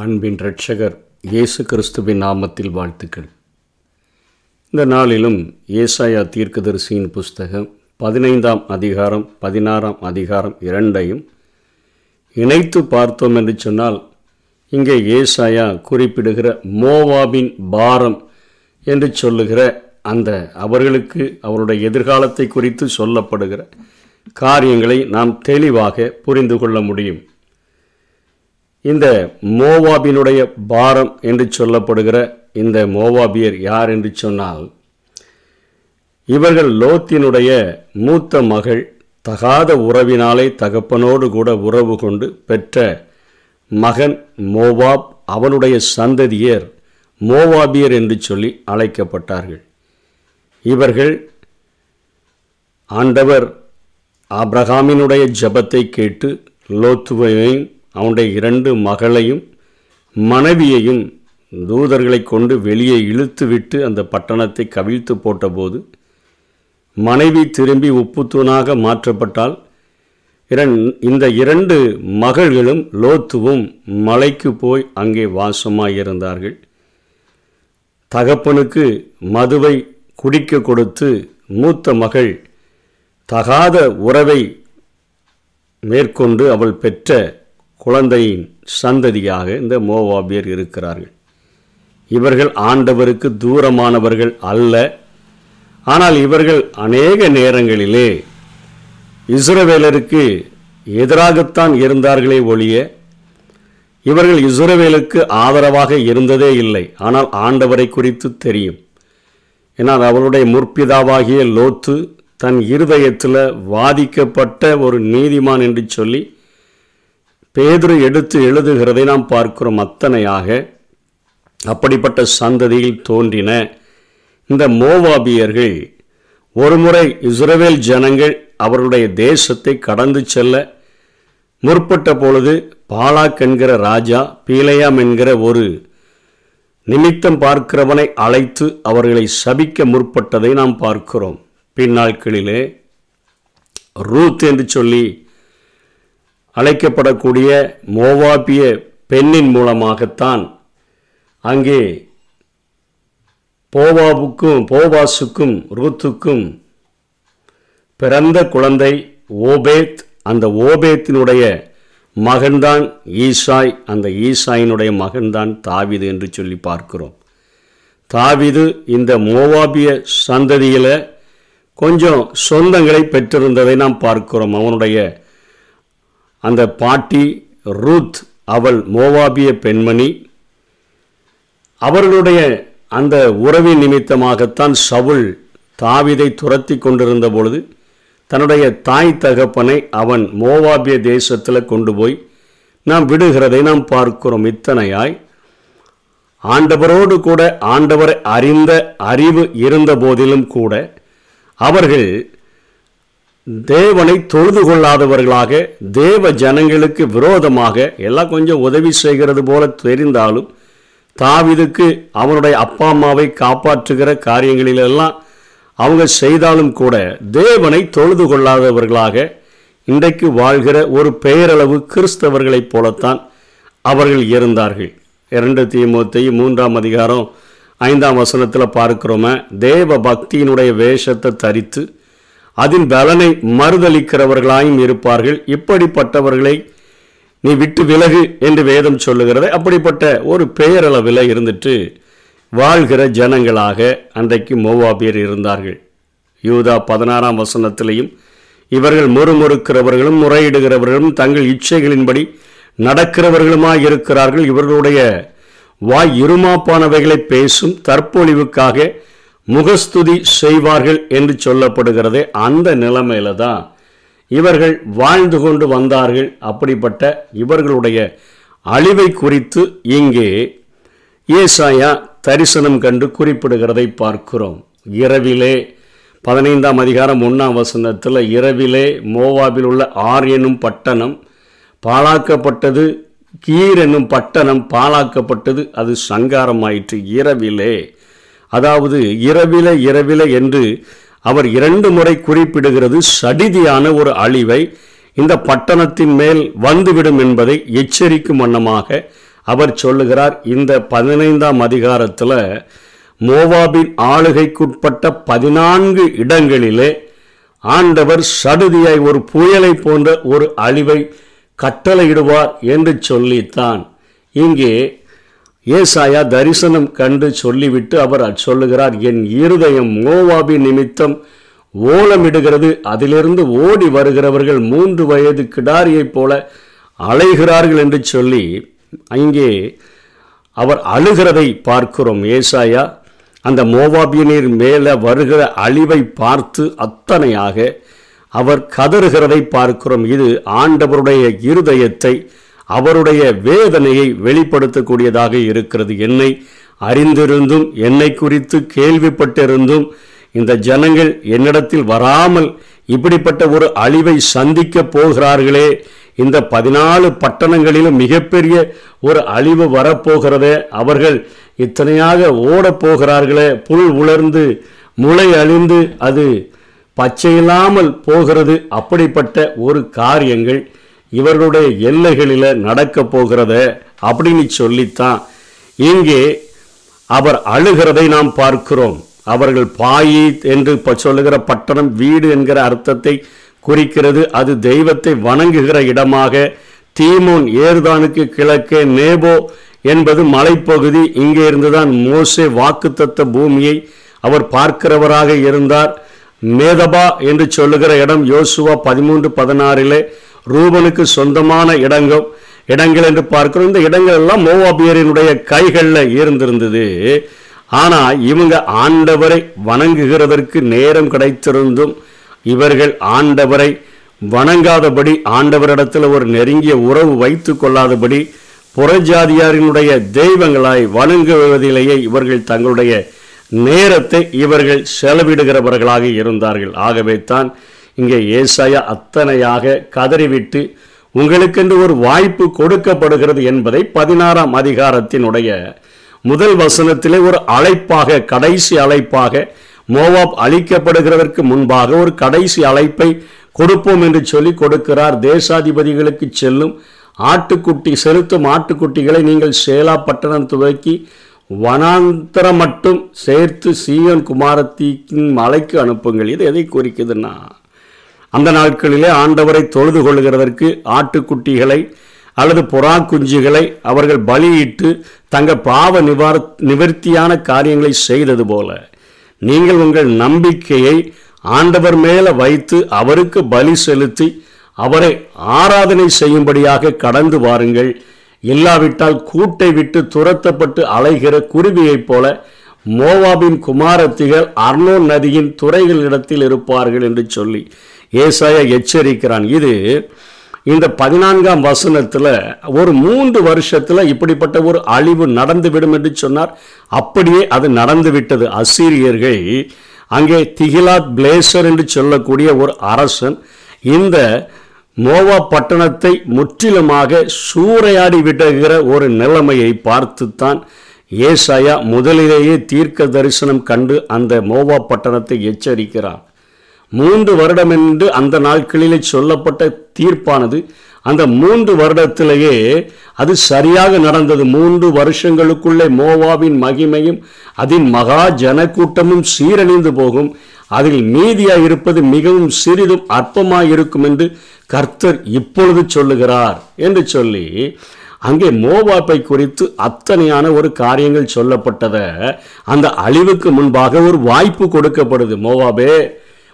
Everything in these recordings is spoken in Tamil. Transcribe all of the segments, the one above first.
அன்பின் இரட்சகர் இயேசு கிறிஸ்துவின் நாமத்தில் வாழ்த்துக்கள். இந்த நாளிலும் ஏசாயா தீர்க்கதரிசியின் புஸ்தகம் பதினைந்தாம் அதிகாரம் பதினாறாம் அதிகாரம் இரண்டையும் இணைத்து பார்த்தோம் என்று சொன்னால் இங்கே ஏசாயா குறிப்பிடுகிற மோவாபின் பாரம் என்று சொல்லுகிற அந்த அவர்களுக்கு அவருடைய எதிர்காலத்தை குறித்து சொல்லப்படுகிற காரியங்களை நாம் தெளிவாக புரிந்து கொள்ள முடியும். இந்த மோவாபினுடைய பாரம் என்று சொல்லப்படுகிற இந்த மோவாபியர் யார் என்று சொன்னால் இவர்கள் லோத்தினுடைய மூத்த மகள் தகாத உறவினாலே தகப்பனோடு கூட உறவு கொண்டு பெற்ற மகன் மோவாப் அவனுடைய சந்ததியர் மோவாபியர் என்று சொல்லி அழைக்கப்பட்டார்கள். இவர்கள் ஆண்டவர் ஆப்ரஹாமினுடைய ஜபத்தை கேட்டு லோத்துவையும் அவனுடைய இரண்டு மகளையும் மனைவியையும் தூதர்களை கொண்டு வெளியே இழுத்துவிட்டு அந்த பட்டணத்தை கவிழ்த்து போட்டபோது மனைவி திரும்பி உப்புத்தூணாக மாற்றப்பட்டால் இரண் இந்த இரண்டு மகள்களும் லோத்துவும் மலைக்கு போய் அங்கே வாசமாயிருந்தார்கள். தகப்பனுக்கு மதுவை குடிக்க கொடுத்து மூத்த மகள் தகாத உறவை மேற்கொண்டு அவள் பெற்ற குழந்தையின் சந்ததியாக இந்த மோவாபியர் இருக்கிறார்கள். இவர்கள் ஆண்டவருக்கு தூரமானவர்கள் அல்ல. ஆனால் இவர்கள் அநேக நேரங்களிலே இஸ்ரவேலருக்கு எதிராகத்தான் இருந்தார்களே ஒழிய இவர்கள் இஸ்ரவேலுக்கு ஆதரவாக இருந்ததே இல்லை. ஆனால் ஆண்டவரை குறித்து தெரியும். ஏன்னால் அவருடைய முற்பிதாவாகிய லோத்து தன் இருதயத்தில் வாதிக்கப்பட்ட ஒரு நீதிமான் என்று சொல்லி பேதுரு எடுத்து எழுதுகிறதை நாம் பார்க்கிறோம் அத்தனையாக. அப்படிப்பட்ட சந்ததியில் தோன்றின இந்த மோவாபியர்கள் ஒருமுறை இஸ்ரவேல் ஜனங்கள் அவருடைய தேசத்தை கடந்து செல்ல முற்பட்ட பொழுது பாலாக் என்கிற ராஜா பீலையாம் என்கிற ஒரு நிமித்தம் பார்க்கிறவனை அழைத்து அவர்களை சபிக்க முற்பட்டதை நாம் பார்க்கிறோம். பின்னாட்களிலே ரூத் என்று சொல்லி அழைக்கப்படக்கூடிய மோவாபிய பெண்ணின் மூலமாகத்தான் அங்கே போவாவுக்கும் போவாசுக்கும் ரூத்துக்கும் பிறந்த குழந்தை ஓபேத். அந்த ஓபேத்தினுடைய மகன்தான் ஈசாய். அந்த ஈசாயினுடைய மகன்தான் தாவிது என்று சொல்லி பார்க்கிறோம். தாவிது இந்த மோவாபிய சந்ததியில் கொஞ்சம் சொந்தங்களை பெற்றிருந்ததை நாம் பார்க்கிறோம். அவனுடைய அந்த பாட்டி ரூத் அவள் மோவாபிய பெண்மணி அவர்களுடைய அந்த உறவின் நிமித்தமாகத்தான் சவுல் தாவிதை துரத்தி கொண்டிருந்த பொழுது தன்னுடைய தாய் தகப்பனை அவன் மோவாபிய தேசத்தில் கொண்டு போய் நாம் விடுகிறதை நாம் பார்க்கிறோம் இத்தனையாய். ஆண்டவரோடு கூட ஆண்டவரை அறிந்த அறிவு இருந்த போதிலும் கூட அவர்கள் தேவனை தொழுது கொள்ளாதவர்களாக தேவ ஜனங்களுக்கு விரோதமாக எல்லாம் கொஞ்சம் உதவி செய்கிறது போல தெரிந்தாலும் தாவிதுக்கு அவனுடைய அப்பா அம்மாவை காப்பாற்றுகிற காரியங்களிலெல்லாம் அவங்க செய்தாலும் கூட தேவனை தொழுது கொள்ளாதவர்களாக இன்றைக்கு வாழ்கிற ஒரு பெயரளவு கிறிஸ்தவர்களைப் போலத்தான் அவர்கள் இருந்தார்கள். இரண்டு தீமூத்தையும் மூன்றாம் அதிகாரம் ஐந்தாம் வசனத்தில் பார்க்கிறோம தேவ பக்தியினுடைய வேஷத்தை தரித்து அதன் பலனை மறுதளிக்கிறவர்களாயும் இருப்பார்கள். இப்படிப்பட்டவர்களை நீ விட்டு விலகு என்று வேதம் சொல்லுகிறது. அப்படிப்பட்ட ஒரு பெயரளவில் இருந்துட்டு வாழ்கிற ஜனங்களாக அன்றைக்கு மோவாபியர் இருந்தார்கள். யூதா பதினாறாம் வசனத்திலையும் இவர்கள் முறுமுறுக்கிறவர்களும் முறையிடுகிறவர்களும் தங்கள் இச்சைகளின்படி நடக்கிறவர்களுமாய் இருக்கிறார்கள். இவர்களுடைய வாய் இருமாப்பானவைகளை பேசும் தற்பொழிவுக்காக முகஸ்துதி செய்வார்கள் என்று சொல்லப்படுகிறதே அந்த நிலைமையில தான் இவர்கள் வாழ்ந்து கொண்டு வந்தார்கள். அப்படிப்பட்ட இவர்களுடைய அழிவை குறித்து இங்கே ஏசாயா தரிசனம் கண்டு குறிப்பிடுகிறதை பார்க்கிறோம். இரவிலே பதினைந்தாம் அதிகாரம் ஒன்றாம் வசனத்தில் இரவிலே மோவாபில் உள்ள ஆர் என்னும் பட்டணம் பாழாக்கப்பட்டது கீர் என்னும் பட்டணம் பாழாக்கப்பட்டது அது சங்காரமாயிற்று. இரவிலே அதாவது இரவில இரவில என்று அவர் இரண்டு முறை குறிப்பிடுகிறது சடிதியான ஒரு அழிவை இந்த பட்டணத்தின் மேல் வந்துவிடும் என்பதை எச்சரிக்கும் வண்ணமாக அவர் சொல்லுகிறார். இந்த பதினைந்தாம் அதிகாரத்தில் மோவாபின் ஆளுகைக்குட்பட்ட பதினான்கு இடங்களிலே ஆண்டவர் சடுதியாய் ஒரு புயலை போன்ற ஒரு அழிவை கட்டளையிடுவார் என்று சொல்லித்தான். இங்கே ஏசாயா தரிசனம் கண்டு சொல்லிவிட்டு அவர் சொல்லுகிறார் என் இருதயம் மோவாபி நிமித்தம் ஓலமிடுகிறது. அதிலிருந்து ஓடி வருகிறவர்கள் மூன்று வயது கிடாரியைப் போல அலைகிறார்கள் என்று சொல்லி இங்கே அவர் அழுகிறதை பார்க்கிறோம். ஏசாயா அந்த மோவாபியனின் மேலே வருகிற அழிவை பார்த்து அத்தனையாக அவர் கதறுகிறதை பார்க்கிறோம். இது ஆண்டவருடைய இருதயத்தை அவருடைய வேதனையை வெளிப்படுத்தக்கூடியதாக இருக்கிறது. என்னை அறிந்திருந்தும் என்னை குறித்து கேள்விப்பட்டிருந்தும் இந்த ஜனங்கள் என்னிடத்தில் வராமல் இப்படிப்பட்ட ஒரு அழிவை சந்திக்க போகிறார்களே. இந்த பதினாலு பட்டணங்களிலும் மிகப்பெரிய ஒரு அழிவு வரப்போகிறதே. அவர்கள் இத்தனையாக ஓடப் போகிறார்களே. புல் உலர்ந்து முளை அழிந்து அது பச்சையில்லாமல் போகிறது. அப்படிப்பட்ட ஒரு காரியங்கள் இவர்களுடைய எல்லைகளில் நடக்க போகிறத அப்படின்னு சொல்லித்தான் இங்கே அவர் அழுகிறதை நாம் பார்க்கிறோம். அவர்கள் பாயி என்று சொல்லுகிற பட்டணம் வீடு என்கிற அர்த்தத்தை குறிக்கிறது. அது தெய்வத்தை வணங்குகிற இடமாக தீமோன் ஏர்தானுக்கு கிழக்கே நேபோ என்பது மலைப்பகுதி. இங்கே இருந்துதான் மோசே வாக்குத்தத்த பூமியை அவர் பார்க்கிறவராக இருந்தார். மேதபா என்று சொல்லுகிற இடம் யோசுவா பதிமூன்று பதினாறிலே ரூபனுக்கு சொந்தமான இடங்கள் இடங்கள் என்று பார்க்கிறோம். இந்த இடங்கள் எல்லாம் மோவாபியரினுடைய கைகளில் இருந்திருந்தது. ஆனால் இவங்க ஆண்டவரை வணங்குகிறதற்கு நேரம் கிடைத்திருந்தும் இவர்கள் ஆண்டவரை வணங்காதபடி ஆண்டவரிடத்தில் ஒரு நெருங்கிய உறவு வைத்து கொள்ளாதபடி புறஜாதியாரினுடைய தெய்வங்களாய் வணங்குவதிலேயே இவர்கள் தங்களுடைய நேரத்தை இவர்கள் செலவிடுகிறவர்களாக இருந்தார்கள். ஆகவே தான் இங்கே ஏசாயா அத்தனையாக கதறிவிட்டு உங்களுக்கென்று ஒரு வாய்ப்பு கொடுக்கப்படுகிறது என்பதை பதினாறாம் அதிகாரத்தினுடைய முதல் வசனத்திலே ஒரு அழைப்பாக கடைசி அழைப்பாக மோவாப் அழிக்கப்படுகிறதற்கு முன்பாக ஒரு கடைசி அழைப்பை கொடுப்போம் என்று சொல்லி கொடுக்கிறார். தேசாதிபதிகளுக்கு செல்லும் ஆட்டுக்குட்டி செலுத்தும் ஆட்டுக்குட்டிகளை நீங்கள் சேலா பட்டணம் துவக்கி வனாந்தரம் மட்டும் சேர்த்து சீயன் குமாரத்தின் மலைக்கு அனுப்புங்கள். இது எதை குறிக்குதுன்னா அந்த நாட்களிலே ஆண்டவரை தொழுது கொள்கிறதற்கு ஆட்டுக்குட்டிகளை அல்லது புறா குஞ்சுகளை அவர்கள் பலியிட்டு தங்கள் பாவ நிவார நிவர்த்தியான காரியங்களை செய்தது போல நீங்கள் உங்கள் நம்பிக்கையை ஆண்டவர் மேலே வைத்து அவருக்கு பலி செலுத்தி அவரை ஆராதனை செய்யும்படியாக கடந்து வாருங்கள். இல்லாவிட்டால் கூட்டை விட்டு துரத்தப்பட்டு அலைகிற குருவியைப் போல மோவாபின் குமாரத்திகள் அர்னோ நதியின் துறைகளிடத்தில் இருப்பார்கள் என்று சொல்லி ஏசாயா எச்சரிக்கிறான். இது இந்த பதினான்காம் வசனத்தில் ஒரு மூன்று வருஷத்தில் இப்படிப்பட்ட ஒரு அழிவு நடந்துவிடும் என்று சொன்னார். அப்படியே அது நடந்து விட்டது அசீரியர்கள் அங்கே திகிலாத் பிளேசர் என்று சொல்லக்கூடிய ஒரு அரசன் இந்த மோவா பட்டணத்தை முற்றிலுமாக சூறையாடி விடுகிற ஒரு நிலைமையை பார்த்துத்தான் ஏசாயா முதலிலேயே தீர்க்க தரிசனம் கண்டு அந்த மோவா பட்டணத்தை எச்சரிக்கிறார் மூன்று வருடம் என்று அந்த நாட்களிலே சொல்லப்பட்ட தீர்ப்பானது. அந்த மூன்று வருடத்திலேயே அது சரியாக நடந்தது. மூன்று வருஷங்களுக்குள்ளே மோவாவின் மகிமையும் அதன் மகா ஜனக்கூட்டமும் சீரழிந்து போகும். அதில் மீதியாக இருப்பது மிகவும் சிறிதும் அற்பமாக இருக்கும் என்று கர்த்தர் இப்பொழுது சொல்லுகிறார் என்று சொல்லி அங்கே மோவாப்பை குறித்து அத்தனையான ஒரு காரியங்கள் சொல்லப்பட்டத. அந்த அழிவுக்கு முன்பாக ஒரு வாய்ப்பு கொடுக்கப்படுது மோவாபே.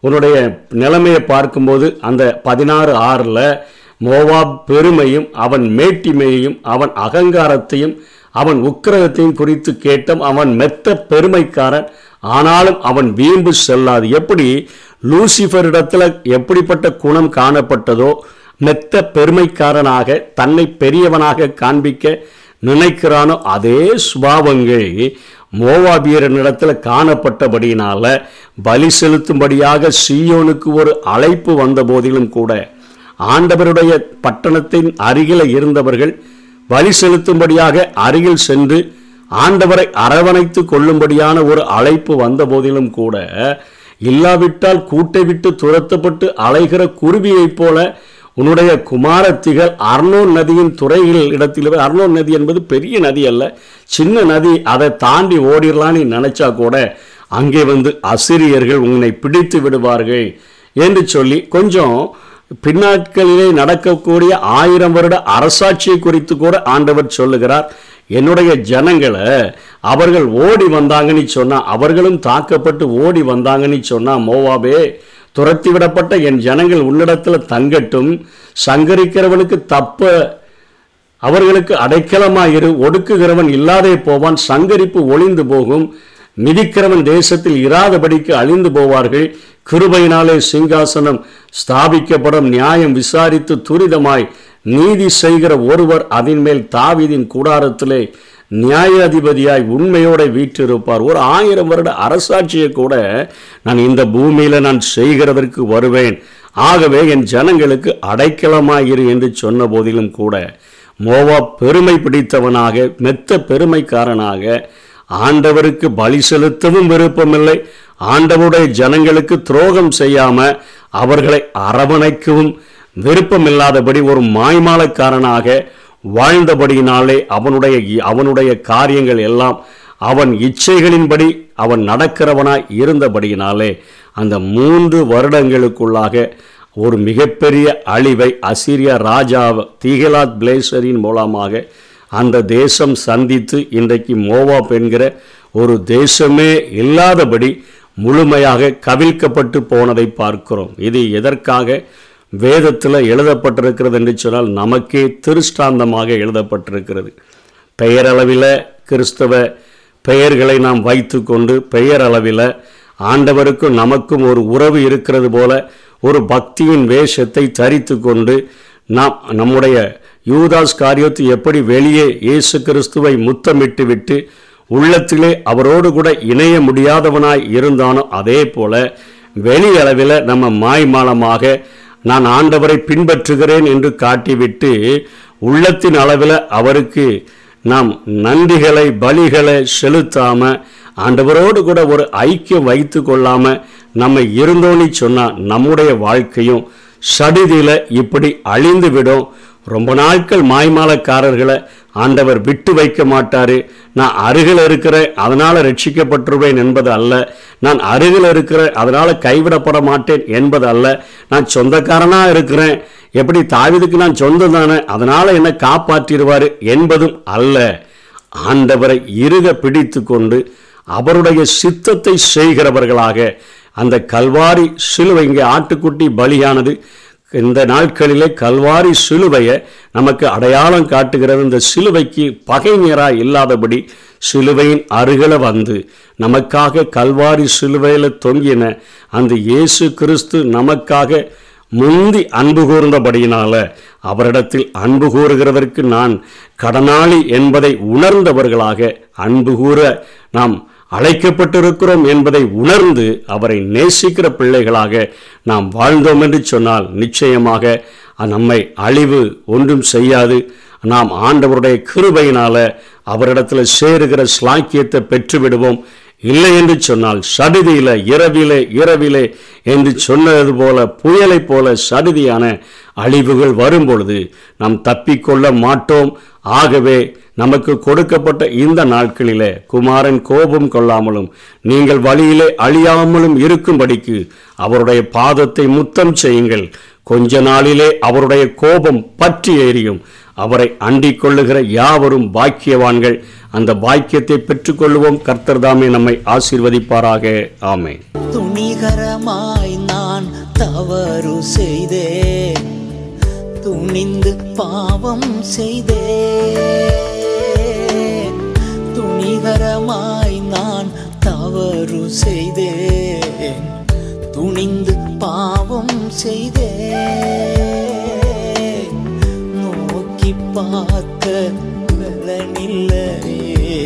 உன்னுடைய நிலைமையை பார்க்கும்போது அந்த பதினாறு ஆறில் மோவாப் பெருமையும் அவன் மேட்டிமையையும் அவன் அகங்காரத்தையும் அவன் உக்கிரகத்தையும் குறித்து கேட்டும் அவன் மெத்த பெருமைக்காரன். ஆனாலும் அவன் வீம்பு செல்லாது. எப்படி லூசிஃபரிடத்தில் எப்படிப்பட்ட குணம் காணப்பட்டதோ மெத்த பெருமைக்காரனாக தன்னை பெரியவனாக காண்பிக்க நினைக்கிறானோ அதே சுபாவங்கள் மோவாபியரனிடத்தில் காணப்பட்டபடியினால பலி செலுத்தும்படியாக சீயோனுக்கு ஒரு அழைப்பு வந்த போதிலும் கூட ஆண்டவருடைய பட்டணத்தின் அருகில் இருந்தவர்கள் பலி செலுத்தும்படியாக அருகில் சென்று ஆண்டவரை அரவணைத்து கொள்ளும்படியான ஒரு அழைப்பு வந்த போதிலும் கூட இல்லாவிட்டால் கூட்டை விட்டு துரத்தப்பட்டு அலைகிற குருவியைப் போல உன்னுடைய குமாரத்திகள் அர்னோன் நதியின் துறைகள் இடத்தில் அர்னோன் நதி என்பது பெரிய நதி அல்ல சின்ன நதி அதை தாண்டி ஓடிடலான்னு நினைச்சா கூட அங்கே வந்து அசிரியர்கள் உன்னை பிடித்து விடுவார்கள் என்று சொல்லி கொஞ்சம் பின்னாட்களிலே நடக்கக்கூடிய ஆயிரம் வருட அரசாட்சியை குறித்து கூட ஆண்டவர் சொல்லுகிறார். என்னுடைய ஜனங்களை அவர்கள் ஓடி வந்தாங்கன்னு சொன்னால் அவர்களும் தாக்கப்பட்டு ஓடி வந்தாங்கன்னு சொன்னால் மோவாபே துரத்தி விடப்பட்ட என் ஜனங்கள் உன்னிடத்தில் தங்கட்டும் சங்கரிக்கிறவனுக்கு தப்ப அவர்களுக்கு அடைக்கலமாயிரு ஒடுக்குகிறவன் இல்லாதே போவான் சங்கரிப்பு ஒளிந்து போகும் மிதிக்கிறவன் தேசத்தில் இராதபடிக்கு அழிந்து போவார்கள் கிருபையினாலே சிங்காசனம் ஸ்தாபிக்கப்படும் நியாயம் விசாரித்து துரிதமாய் நீதி செய்கிற ஒருவர் அதன் மேல் தாவிதின் கூடாரத்திலே நியாயாதிபதியாய் உண்மையோட வீற்றிருப்பார். ஒரு ஆயிரம் வருட அரசாட்சியை கூட நான் இந்த பூமியில் நான் செய்கிறதற்கு வருவேன். ஆகவே என் ஜனங்களுக்கு அடைக்கலமாயிரு என்று சொன்ன போதிலும் கூட மோவா பெருமை பிடித்தவனாக மெத்த பெருமைக்காரனாக ஆண்டவருக்கு பலி செலுத்தவும் விருப்பமில்லை. ஆண்டவருடைய ஜனங்களுக்கு துரோகம் செய்யாமல் அவர்களை அரவணைக்கவும் விருப்பமில்லாதபடி ஒரு மாய்மாலக்காரனாக வாழ்ந்தபடியினாலே அவனுடைய அவனுடைய காரியங்கள் எல்லாம் அவன் இச்சைகளின்படி அவன் நடக்கிறவனாய் இருந்தபடியினாலே அந்த மூன்று வருடங்களுக்குள்ளாக ஒரு மிகப்பெரிய அழிவை அசிரியா ராஜா தீகலாத் பிளேசரின் மூலமாக அந்த தேசம் சந்தித்து இன்றைக்கு மோவாப் என்கிற ஒரு தேசமே இல்லாதபடி முழுமையாக கவிழ்க்கப்பட்டு போனதை பார்க்கிறோம். இது எதற்காக? வேதத்தில் எழுதப்பட்டிருக்கிறது என்று சொன்னால் நமக்கே திருஷ்டாந்தமாக எழுதப்பட்டிருக்கிறது. பெயரளவில் கிறிஸ்தவ பெயர்களை நாம் வைத்து கொண்டு பெயரளவில் ஆண்டவருக்கும் நமக்கும் ஒரு உறவு இருக்கிறது போல ஒரு பக்தியின் வேஷத்தை தரித்து கொண்டு நாம் நம்முடைய யூதாஸ் காரியத்தை எப்படி வெளியே இயேசு கிறிஸ்துவை முத்தமிட்டு விட்டு உள்ளத்திலே அவரோடு கூட இணைய முடியாதவனாய் இருந்தானோ அதே போல வெளியளவில் நம்ம மாய்மாலமாக நான் ஆண்டவரை பின்பற்றுகிறேன் என்று காட்டிவிட்டு உள்ளத்தின் அளவில் அவருக்கு நாம் நன்றிகளை பலிகளை செலுத்தாம ஆண்டவரோடு கூட ஒரு ஐக்கியம் வைத்து கொள்ளாம நம்ம இருந்தோன்னு சொன்னால் நம்முடைய வாழ்க்கையும் சடிதியில் இப்படி அழிந்து விடும். ரொம்ப நாட்கள் மாய்மாலக்காரர்களை ஆண்டவர் விட்டு வைக்க மாட்டார். நான் அருகில் இருக்கிறேன் அதனால் ரட்சிக்கப்பட்டுருவேன் என்பது அல்ல. நான் அருகில் இருக்கிறேன் அதனால் கைவிடப்பட மாட்டேன் என்பது அல்ல. நான் சொந்தக்காரனாக இருக்கிறேன் எப்படி தாவிதுக்கு நான் சொந்தம் தானே அதனால் என்னை காப்பாற்றிடுவார் என்பதும் அல்ல. ஆண்டவரை இருக பிடித்து கொண்டு அவருடைய சித்தத்தை செய்கிறவர்களாக அந்த கல்வாரி சிலுவை இங்கே ஆட்டுக்குட்டி பலியானது இந்த நாட்களிலே கல்வாரி சிலுவையை நமக்கு அடையாளம் காட்டுகிறது. இந்த சிலுவைக்கு பகைஞராக இல்லாதபடி சிலுவையின் அருகில் வந்து நமக்காக கல்வாரி சிலுவையில் தொங்கின அந்த இயேசு கிறிஸ்து நமக்காக முந்தி அன்பு கூர்ந்தபடியினால அவரிடத்தில் அன்பு கூறுகிறதற்கு நான் கடனாளி என்பதை உணர்ந்தவர்களாக அன்பு கூற நாம் அழைக்கப்பட்டிருக்கிறோம் என்பதை உணர்ந்து அவரை நேசிக்கிற பிள்ளைகளாக நாம் வாழ்ந்தோம் என்று சொன்னால் நிச்சயமாக நம்மை அழிவு ஒன்றும் செய்யாது. நாம் ஆண்டவருடைய கிருபையினால அவரிடத்தில் சேருகிற ஸ்லாக்கியத்தை பெற்றுவிடுவோம். இல்லை என்று சொன்னால் சடுதியில இரவிலே இரவிலே என்று சொன்னது போல புயலை போல சடுதியான அழிவுகள் வரும் பொழுது நாம் தப்பிக்கொள்ள மாட்டோம். ஆகவே நமக்கு கொடுக்கப்பட்ட இந்த நாட்களிலே குமாரன் கோபம் கொள்ளாமலும் நீங்கள் வழியிலே அழியாமலும் இருக்கும்படிக்கு அவருடைய பாதத்தை முத்தம் செய்யுங்கள். கொஞ்ச நாளிலே அவருடைய கோபம் பற்றி எரியும் அவரை அண்டிக் கொள்ளுகிற யாவரும் பாக்கியவான்கள். அந்த பாக்கியத்தை பெற்றுக்கொள்வோம் கர்த்தர் தாமே நம்மை ஆசீர்வதிப்பாராக. ஆமே துணிகரமாய் நான் தவறு செய்தேன். துணிந்து பாவம் செய்தே துணிகரமாய் நான் தவறு செய்தேன். துணிந்து பாவம் செய்தே நோக்கி பார்க்க பலனில்லையே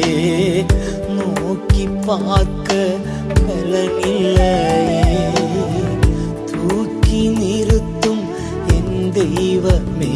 நோக்கி பார்க்க பலனில்லையே ദൈവമേ